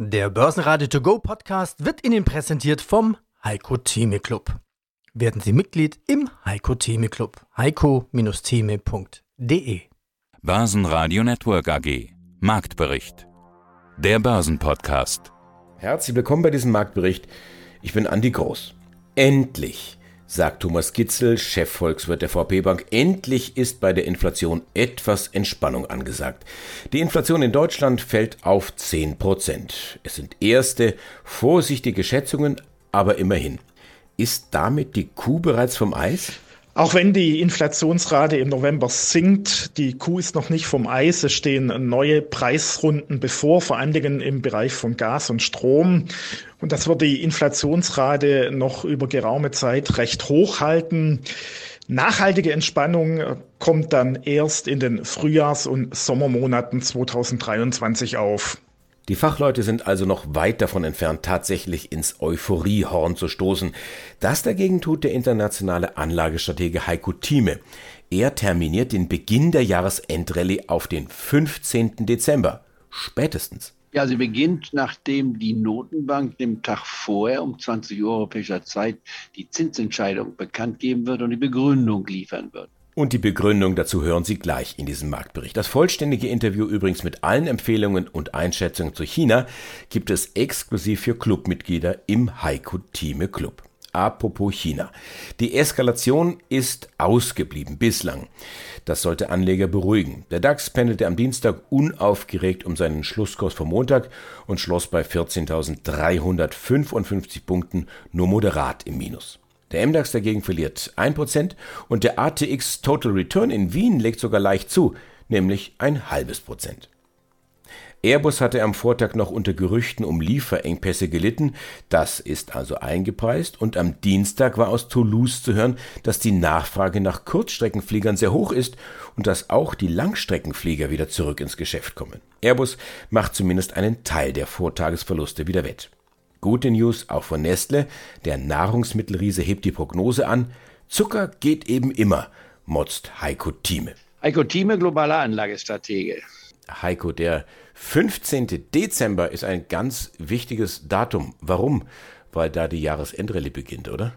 Der Börsenradio To Go Podcast wird Ihnen präsentiert vom Heiko Theme Club. Werden Sie Mitglied im Heiko Theme Club. heiko-theme.de Börsenradio Network AG Marktbericht. Der Börsenpodcast. Herzlich willkommen bei diesem Marktbericht. Ich bin Andi Groß. Endlich sagt Thomas Gitzel, Chefvolkswirt der VP Bank, endlich ist bei der Inflation etwas Entspannung angesagt. Die Inflation in Deutschland fällt auf 10 Prozent. Es sind erste, vorsichtige Schätzungen, aber immerhin. Ist damit die Kuh bereits vom Eis? Auch wenn die Inflationsrate im November sinkt, die Kuh ist noch nicht vom Eis. Es stehen neue Preisrunden bevor, vor allen Dingen im Bereich von Gas und Strom. Und das wird die Inflationsrate noch über geraume Zeit recht hoch halten. Nachhaltige Entspannung kommt dann erst in den Frühjahrs- und Sommermonaten 2023 auf. Die Fachleute sind also noch weit davon entfernt, tatsächlich ins Euphoriehorn zu stoßen. Das dagegen tut der internationale Anlagestratege Heiko Thieme. Er terminiert den Beginn der Jahresendrallye auf den 15. Dezember. Spätestens. Ja, sie beginnt, nachdem die Notenbank dem Tag vorher um 20 Uhr europäischer Zeit die Zinsentscheidung bekannt geben wird und die Begründung liefern wird. Und die Begründung dazu hören Sie gleich in diesem Marktbericht. Das vollständige Interview übrigens mit allen Empfehlungen und Einschätzungen zu China gibt es exklusiv für Clubmitglieder im Heiko Time Club. Apropos China. Die Eskalation ist ausgeblieben bislang. Das sollte Anleger beruhigen. Der DAX pendelte am Dienstag unaufgeregt um seinen Schlusskurs vom Montag und schloss bei 14.355 Punkten nur moderat im Minus. Der MDAX dagegen verliert 1% und der ATX Total Return in Wien legt sogar leicht zu, nämlich ein halbes Prozent. Airbus hatte am Vortag noch unter Gerüchten um Lieferengpässe gelitten, das ist also eingepreist, und am Dienstag war aus Toulouse zu hören, dass die Nachfrage nach Kurzstreckenfliegern sehr hoch ist und dass auch die Langstreckenflieger wieder zurück ins Geschäft kommen. Airbus macht zumindest einen Teil der Vortagesverluste wieder wett. Gute News auch von Nestle. Der Nahrungsmittelriese hebt die Prognose an. Zucker geht eben immer, motzt Heiko Thieme. Heiko Thieme, globaler Anlagestratege. Heiko, der 15. Dezember ist ein ganz wichtiges Datum. Warum? Weil da die Jahresendrallye beginnt, oder?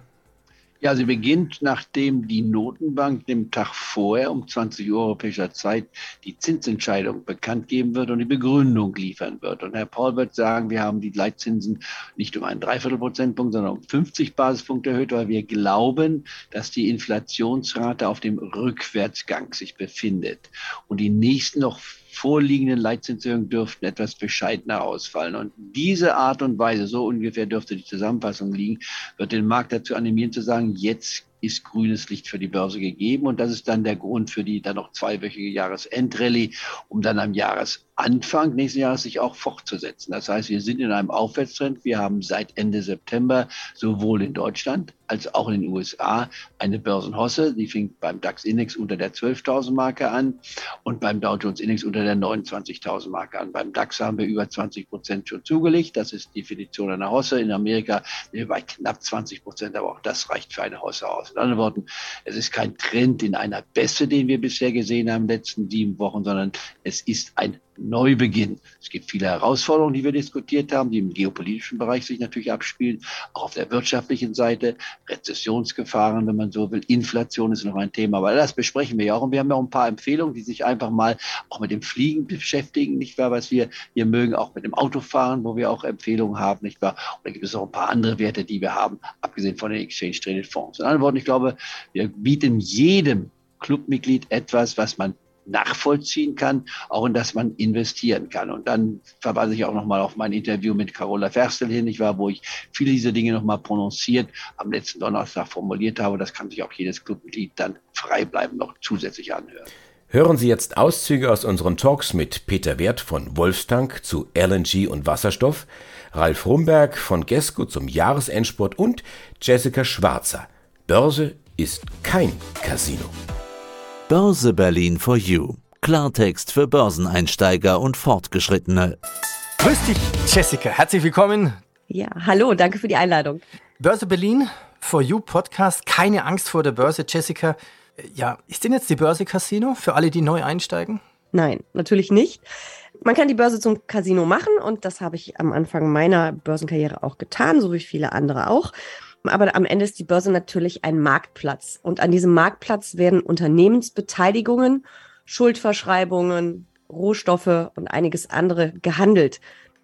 Ja, sie beginnt, nachdem die Notenbank dem Tag vorher um 20 Uhr europäischer Zeit die Zinsentscheidung bekannt geben wird und die Begründung liefern wird. Und Herr Paul wird sagen, wir haben die Leitzinsen nicht um einen Dreiviertelprozentpunkt, sondern um 50 Basispunkte erhöht, weil wir glauben, dass die Inflationsrate auf dem Rückwärtsgang sich befindet und die nächsten noch vorliegenden Leitzinserhöhungen dürften etwas bescheidener ausfallen. Und diese Art und Weise, so ungefähr dürfte die Zusammenfassung liegen, wird den Markt dazu animieren zu sagen, jetzt ist grünes Licht für die Börse gegeben. Und das ist dann der Grund für die dann noch zweiwöchige Jahresendrallye, um dann am Jahresanfang nächsten Jahres sich auch fortzusetzen. Das heißt, wir sind in einem Aufwärtstrend. Wir haben seit Ende September sowohl in Deutschland als auch in den USA eine Börsenhosse. Die fing beim DAX-Index unter der 12.000 Marke an und beim Dow Jones-Index unter der 29.000 Marke an. Beim DAX haben wir über 20 Prozent schon zugelegt. Das ist die Definition einer Hosse. In Amerika bei knapp 20 Prozent, aber auch das reicht für eine Hosse aus. Mit anderen Worten, es ist kein Trend in einer Bässe, den wir bisher gesehen haben in den letzten sieben Wochen, sondern es ist ein Neubeginn. Es gibt viele Herausforderungen, die wir diskutiert haben, die im geopolitischen Bereich sich natürlich abspielen, auch auf der wirtschaftlichen Seite, Rezessionsgefahren, wenn man so will, Inflation ist noch ein Thema, aber das besprechen wir ja auch. Und wir haben ja auch ein paar Empfehlungen, die sich einfach mal auch mit dem Fliegen beschäftigen, nicht wahr, was wir hier mögen, auch mit dem Autofahren, wo wir auch Empfehlungen haben, nicht wahr, und da gibt es auch ein paar andere Werte, die wir haben, abgesehen von den Exchange Traded Fonds. In anderen Worten, ich glaube, wir bieten jedem Clubmitglied etwas, was man nachvollziehen kann, auch in das man investieren kann. Und dann verweise ich auch nochmal auf mein Interview mit Carola Ferstel hin, ich war, wo ich viele dieser Dinge nochmal prononciert am letzten Donnerstag formuliert habe. Das kann sich auch jedes Clubmitglied dann frei bleiben noch zusätzlich anhören. Hören Sie jetzt Auszüge aus unseren Talks mit Peter Wert von Wolfstank zu LNG und Wasserstoff, Ralf Rumberg von Gesco zum Jahresendsport und Jessica Schwarzer. Börse ist kein Casino. Börse Berlin for You. Klartext für Börseneinsteiger und Fortgeschrittene. Grüß dich, Jessica. Herzlich willkommen. Ja, hallo, danke für die Einladung. Börse Berlin for You Podcast. Keine Angst vor der Börse, Jessica. Ja, ist denn jetzt die Börse Casino für alle, die neu einsteigen? Nein, natürlich nicht. Man kann die Börse zum Casino machen und das habe ich am Anfang meiner Börsenkarriere auch getan, so wie viele andere auch. Aber am Ende ist die Börse natürlich ein Marktplatz. Und an diesem Marktplatz werden Unternehmensbeteiligungen, Schuldverschreibungen, Rohstoffe und einiges andere gehandelt.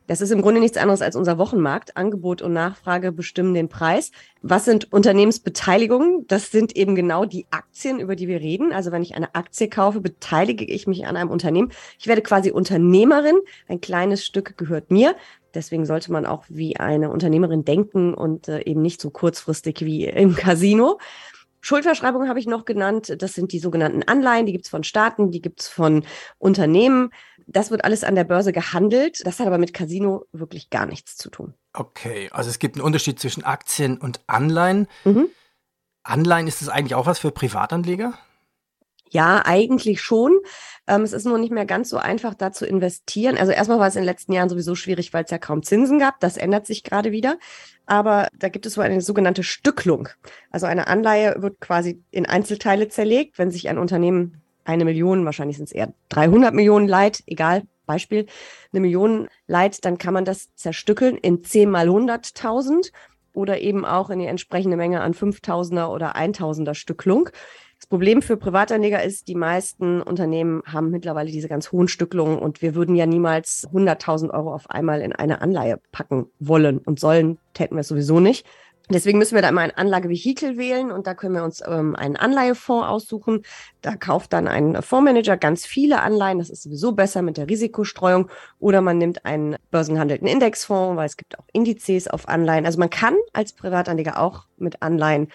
Das ist im Grunde nichts anderes als unser Wochenmarkt. Angebot und Nachfrage bestimmen den Preis. Was sind Unternehmensbeteiligungen? Das sind eben genau die Aktien, über die wir reden. Also wenn ich eine Aktie kaufe, beteilige ich mich an einem Unternehmen. Ich werde quasi Unternehmerin. Ein kleines Stück gehört mir. Deswegen sollte man auch wie eine Unternehmerin denken und äh, eben nicht so kurzfristig wie im Casino. Schuldverschreibungen habe ich noch genannt. Das sind die sogenannten Anleihen. Die gibt es von Staaten, die gibt es von Unternehmen. Das wird alles an der Börse gehandelt. Das hat aber mit Casino wirklich gar nichts zu tun. Okay, also es gibt einen Unterschied zwischen Aktien und Anleihen. Mhm. Anleihen, ist das eigentlich auch was für Privatanleger? Ja, eigentlich schon. Ähm, es ist nur nicht mehr ganz so einfach, da zu investieren. Also erstmal war es in den letzten Jahren sowieso schwierig, weil es ja kaum Zinsen gab. Das ändert sich gerade wieder. Aber da gibt es so eine sogenannte Stücklung. Also eine Anleihe wird quasi in Einzelteile zerlegt. Wenn sich ein Unternehmen eine Million, wahrscheinlich sind es eher 300 Millionen Leid, egal, Beispiel, eine Million Leid, dann kann man das zerstückeln in 10 mal 100.000 oder eben auch in die entsprechende Menge an 5000er oder 1000er Stücklung. Das Problem für Privatanleger ist, die meisten Unternehmen haben mittlerweile diese ganz hohen Stücklungen und wir würden ja niemals 100.000 Euro auf einmal in eine Anleihe packen wollen und sollen, täten wir es sowieso nicht. Deswegen müssen wir da immer ein Anlagevehikel wählen und da können wir uns ähm, einen Anleihefonds aussuchen. Da kauft dann ein Fondsmanager ganz viele Anleihen. Das ist sowieso besser mit der Risikostreuung. Oder man nimmt einen börsengehandelten Indexfonds, weil es gibt auch Indizes auf Anleihen. Also man kann als Privatanleger auch mit Anleihen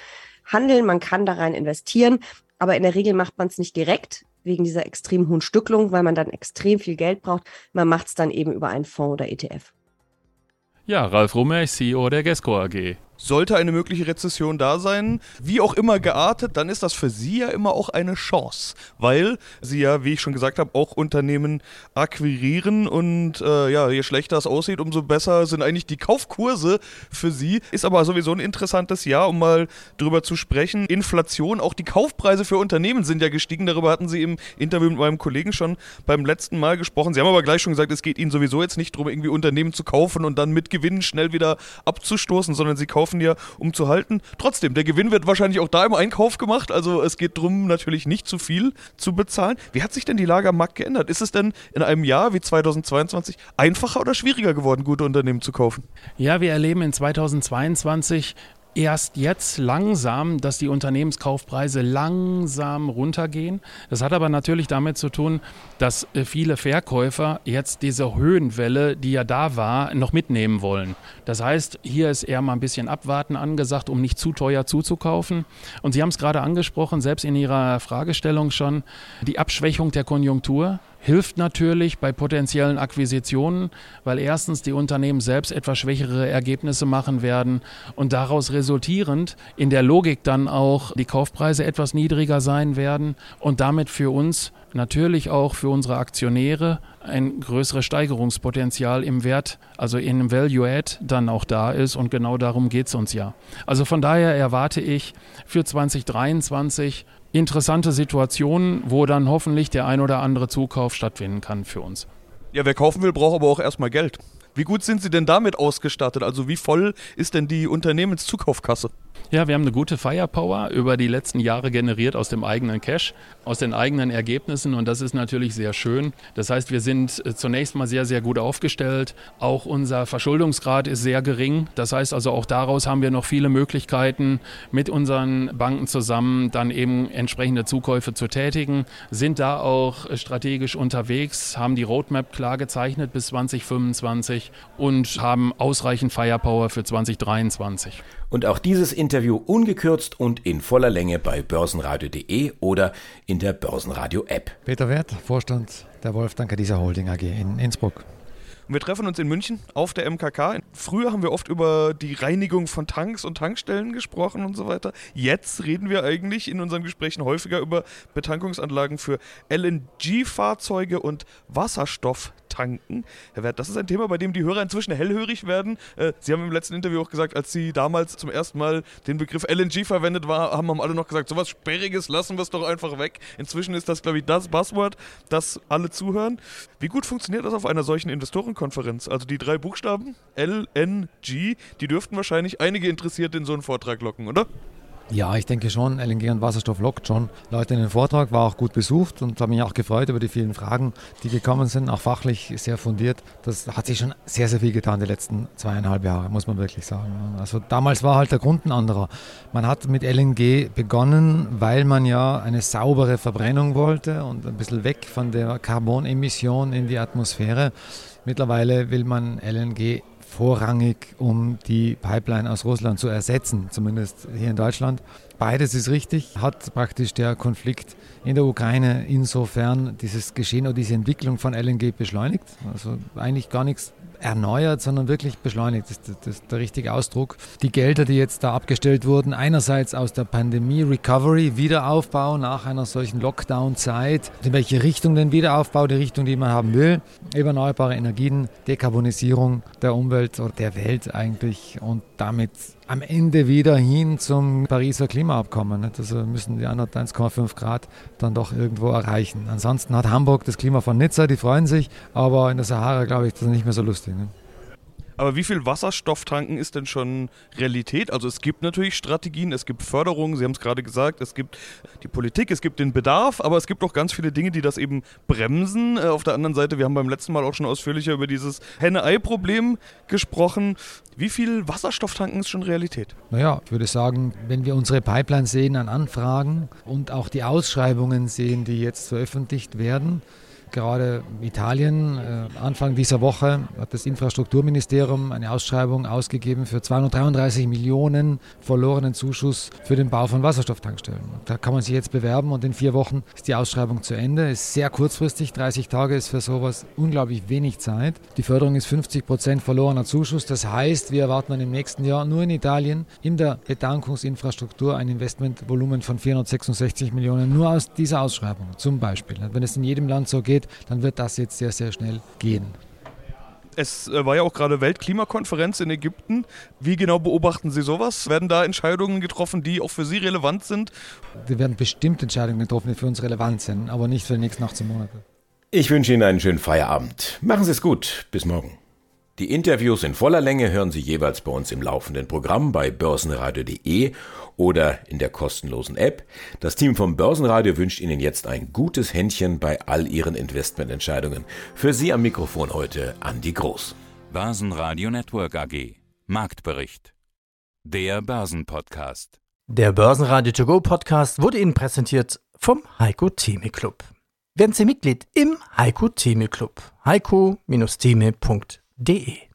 handeln, man kann da rein investieren, aber in der Regel macht man es nicht direkt wegen dieser extrem hohen Stücklung, weil man dann extrem viel Geld braucht. Man macht es dann eben über einen Fonds oder ETF. Ja, Ralf Rummer, CEO der Gesco AG sollte eine mögliche Rezession da sein, wie auch immer geartet, dann ist das für Sie ja immer auch eine Chance, weil Sie ja, wie ich schon gesagt habe, auch Unternehmen akquirieren und äh, ja, je schlechter es aussieht, umso besser sind eigentlich die Kaufkurse für Sie. Ist aber sowieso ein interessantes Jahr, um mal drüber zu sprechen. Inflation, auch die Kaufpreise für Unternehmen sind ja gestiegen. Darüber hatten Sie im Interview mit meinem Kollegen schon beim letzten Mal gesprochen. Sie haben aber gleich schon gesagt, es geht Ihnen sowieso jetzt nicht darum, irgendwie Unternehmen zu kaufen und dann mit Gewinnen schnell wieder abzustoßen, sondern Sie kaufen kaufen ja, um zu halten. Trotzdem, der Gewinn wird wahrscheinlich auch da im Einkauf gemacht. Also es geht darum, natürlich nicht zu viel zu bezahlen. Wie hat sich denn die Lage am Markt geändert? Ist es denn in einem Jahr wie 2022 einfacher oder schwieriger geworden, gute Unternehmen zu kaufen? Ja, wir erleben in 2022 erst jetzt langsam, dass die Unternehmenskaufpreise langsam runtergehen. Das hat aber natürlich damit zu tun, dass äh, viele Verkäufer jetzt diese Höhenwelle, die ja da war, noch mitnehmen wollen. Das heißt, hier ist eher mal ein bisschen Abwarten angesagt, um nicht zu teuer zuzukaufen. Und Sie haben es gerade angesprochen, selbst in Ihrer Fragestellung schon, die Abschwächung der Konjunktur hilft natürlich bei potenziellen Akquisitionen, weil erstens die Unternehmen selbst etwas schwächere Ergebnisse machen werden und daraus resultierend in der Logik dann auch die Kaufpreise etwas niedriger sein werden und damit für uns natürlich auch für unsere Aktionäre ein größeres Steigerungspotenzial im Wert, also in Value Add dann auch da ist und genau darum geht es uns ja. Also von daher erwarte ich für 2023 interessante Situationen, wo dann hoffentlich der ein oder andere Zukauf stattfinden kann für uns. Ja, wer kaufen will, braucht aber auch erstmal Geld. Wie gut sind Sie denn damit ausgestattet? Also wie voll ist denn die Unternehmenszukaufkasse? Ja, wir haben eine gute Firepower über die letzten Jahre generiert aus dem eigenen Cash, aus den eigenen Ergebnissen und das ist natürlich sehr schön. Das heißt, wir sind äh, zunächst mal sehr, sehr gut aufgestellt. Auch unser Verschuldungsgrad ist sehr gering. Das heißt also, auch daraus haben wir noch viele Möglichkeiten, mit unseren Banken zusammen dann eben entsprechende Zukäufe zu tätigen, sind da auch strategisch unterwegs, haben die Roadmap klar gezeichnet bis 2025 und haben ausreichend Firepower für 2023. Und auch dieses Interview ungekürzt und in voller Länge bei börsenradio.de oder in der Börsenradio-App. Peter Wert, Vorstand der Wolfdanker dieser Holding AG in Innsbruck. Wir treffen uns in München auf der MKK. Früher haben wir oft über die Reinigung von Tanks und Tankstellen gesprochen und so weiter. Jetzt reden wir eigentlich in unseren Gesprächen häufiger über Betankungsanlagen für LNG-Fahrzeuge und Wasserstoff. Tanken. Herr Wert, das ist ein Thema, bei dem die Hörer inzwischen hellhörig werden. Äh, Sie haben im letzten Interview auch gesagt, als Sie damals zum ersten Mal den Begriff LNG verwendet war, haben, haben alle noch gesagt, sowas Sperriges, lassen wir es doch einfach weg. Inzwischen ist das, glaube ich, das Buzzword, das alle zuhören. Wie gut funktioniert das auf einer solchen Investorenkonferenz? Also die drei Buchstaben LNG, die dürften wahrscheinlich einige interessiert in so einen Vortrag locken, oder? Ja, ich denke schon, LNG und Wasserstoff lockt schon Leute in den Vortrag, war auch gut besucht und habe mich auch gefreut über die vielen Fragen, die gekommen sind, auch fachlich sehr fundiert. Das hat sich schon sehr, sehr viel getan die letzten zweieinhalb Jahre, muss man wirklich sagen. Also damals war halt der Grund ein anderer. Man hat mit LNG begonnen, weil man ja eine saubere Verbrennung wollte und ein bisschen weg von der Carbonemission in die Atmosphäre. Mittlerweile will man LNG vorrangig, um die Pipeline aus Russland zu ersetzen, zumindest hier in Deutschland. Beides ist richtig, hat praktisch der Konflikt in der Ukraine insofern dieses Geschehen oder diese Entwicklung von LNG beschleunigt. Also eigentlich gar nichts erneuert, sondern wirklich beschleunigt. Das ist, der richtige Ausdruck. Die Gelder, die jetzt da abgestellt wurden, einerseits aus der Pandemie Recovery, Wiederaufbau nach einer solchen Lockdown-Zeit, in welche Richtung den Wiederaufbau, die Richtung, die man haben will, erneuerbare Energien, Dekarbonisierung der Umwelt oder der Welt eigentlich und damit am Ende wieder hin zum Pariser Klimaabkommen. Also müssen die 1,5 Grad dann doch irgendwo erreichen. Ansonsten hat Hamburg das Klima von Nizza, die freuen sich, aber in der Sahara, glaube ich, das ist nicht mehr so lustig. Ne? Aber wie viel Wasserstofftanken ist denn schon Realität? Also es gibt natürlich Strategien, es gibt Förderungen, Sie haben es gerade gesagt, es gibt die Politik, es gibt den Bedarf, aber es gibt auch ganz viele Dinge, die das eben bremsen. Äh, auf der anderen Seite, wir haben beim letzten Mal auch schon ausführlicher über dieses Henne-Ei-Problem gesprochen. Wie viel Wasserstofftanken ist schon Realität? Naja, ich würde sagen, wenn wir unsere Pipeline sehen an Anfragen und auch die Ausschreibungen sehen, die jetzt veröffentlicht werden, Gerade Italien, äh, Anfang dieser Woche hat das Infrastrukturministerium eine Ausschreibung ausgegeben für 233 Millionen verlorenen Zuschuss für den Bau von Wasserstofftankstellen. Da kann man sich jetzt bewerben und in vier Wochen ist die Ausschreibung zu Ende. Ist sehr kurzfristig, 30 Tage ist für sowas unglaublich wenig Zeit. Die Förderung ist 50 Prozent verlorener Zuschuss. Das heißt, wir erwarten im nächsten Jahr nur in Italien in der Betankungsinfrastruktur ein Investmentvolumen von 466 Millionen nur aus dieser Ausschreibung zum Beispiel. Wenn es in jedem Land so geht, dann wird das jetzt sehr, sehr schnell gehen. Es äh, war ja auch gerade Weltklimakonferenz in Ägypten. Wie genau beobachten Sie sowas? Werden da Entscheidungen getroffen, die auch für Sie relevant sind? Wir werden bestimmt Entscheidungen getroffen, die für uns relevant sind, aber nicht für die nächsten 18 Monate. Ich wünsche Ihnen einen schönen Feierabend. Machen Sie es gut. Bis morgen. Die Interviews in voller Länge hören Sie jeweils bei uns im laufenden Programm bei börsenradio.de oder in der kostenlosen App. Das Team vom Börsenradio wünscht Ihnen jetzt ein gutes Händchen bei all Ihren Investmententscheidungen. Für Sie am Mikrofon heute Andi Groß. Börsenradio Network AG. Marktbericht. Der Börsenpodcast. Der Börsenradio To Go Podcast wurde Ihnen präsentiert vom Heiko Theme Club. Werden Sie Mitglied im Heiko Theme Club. heiko-theme.de D.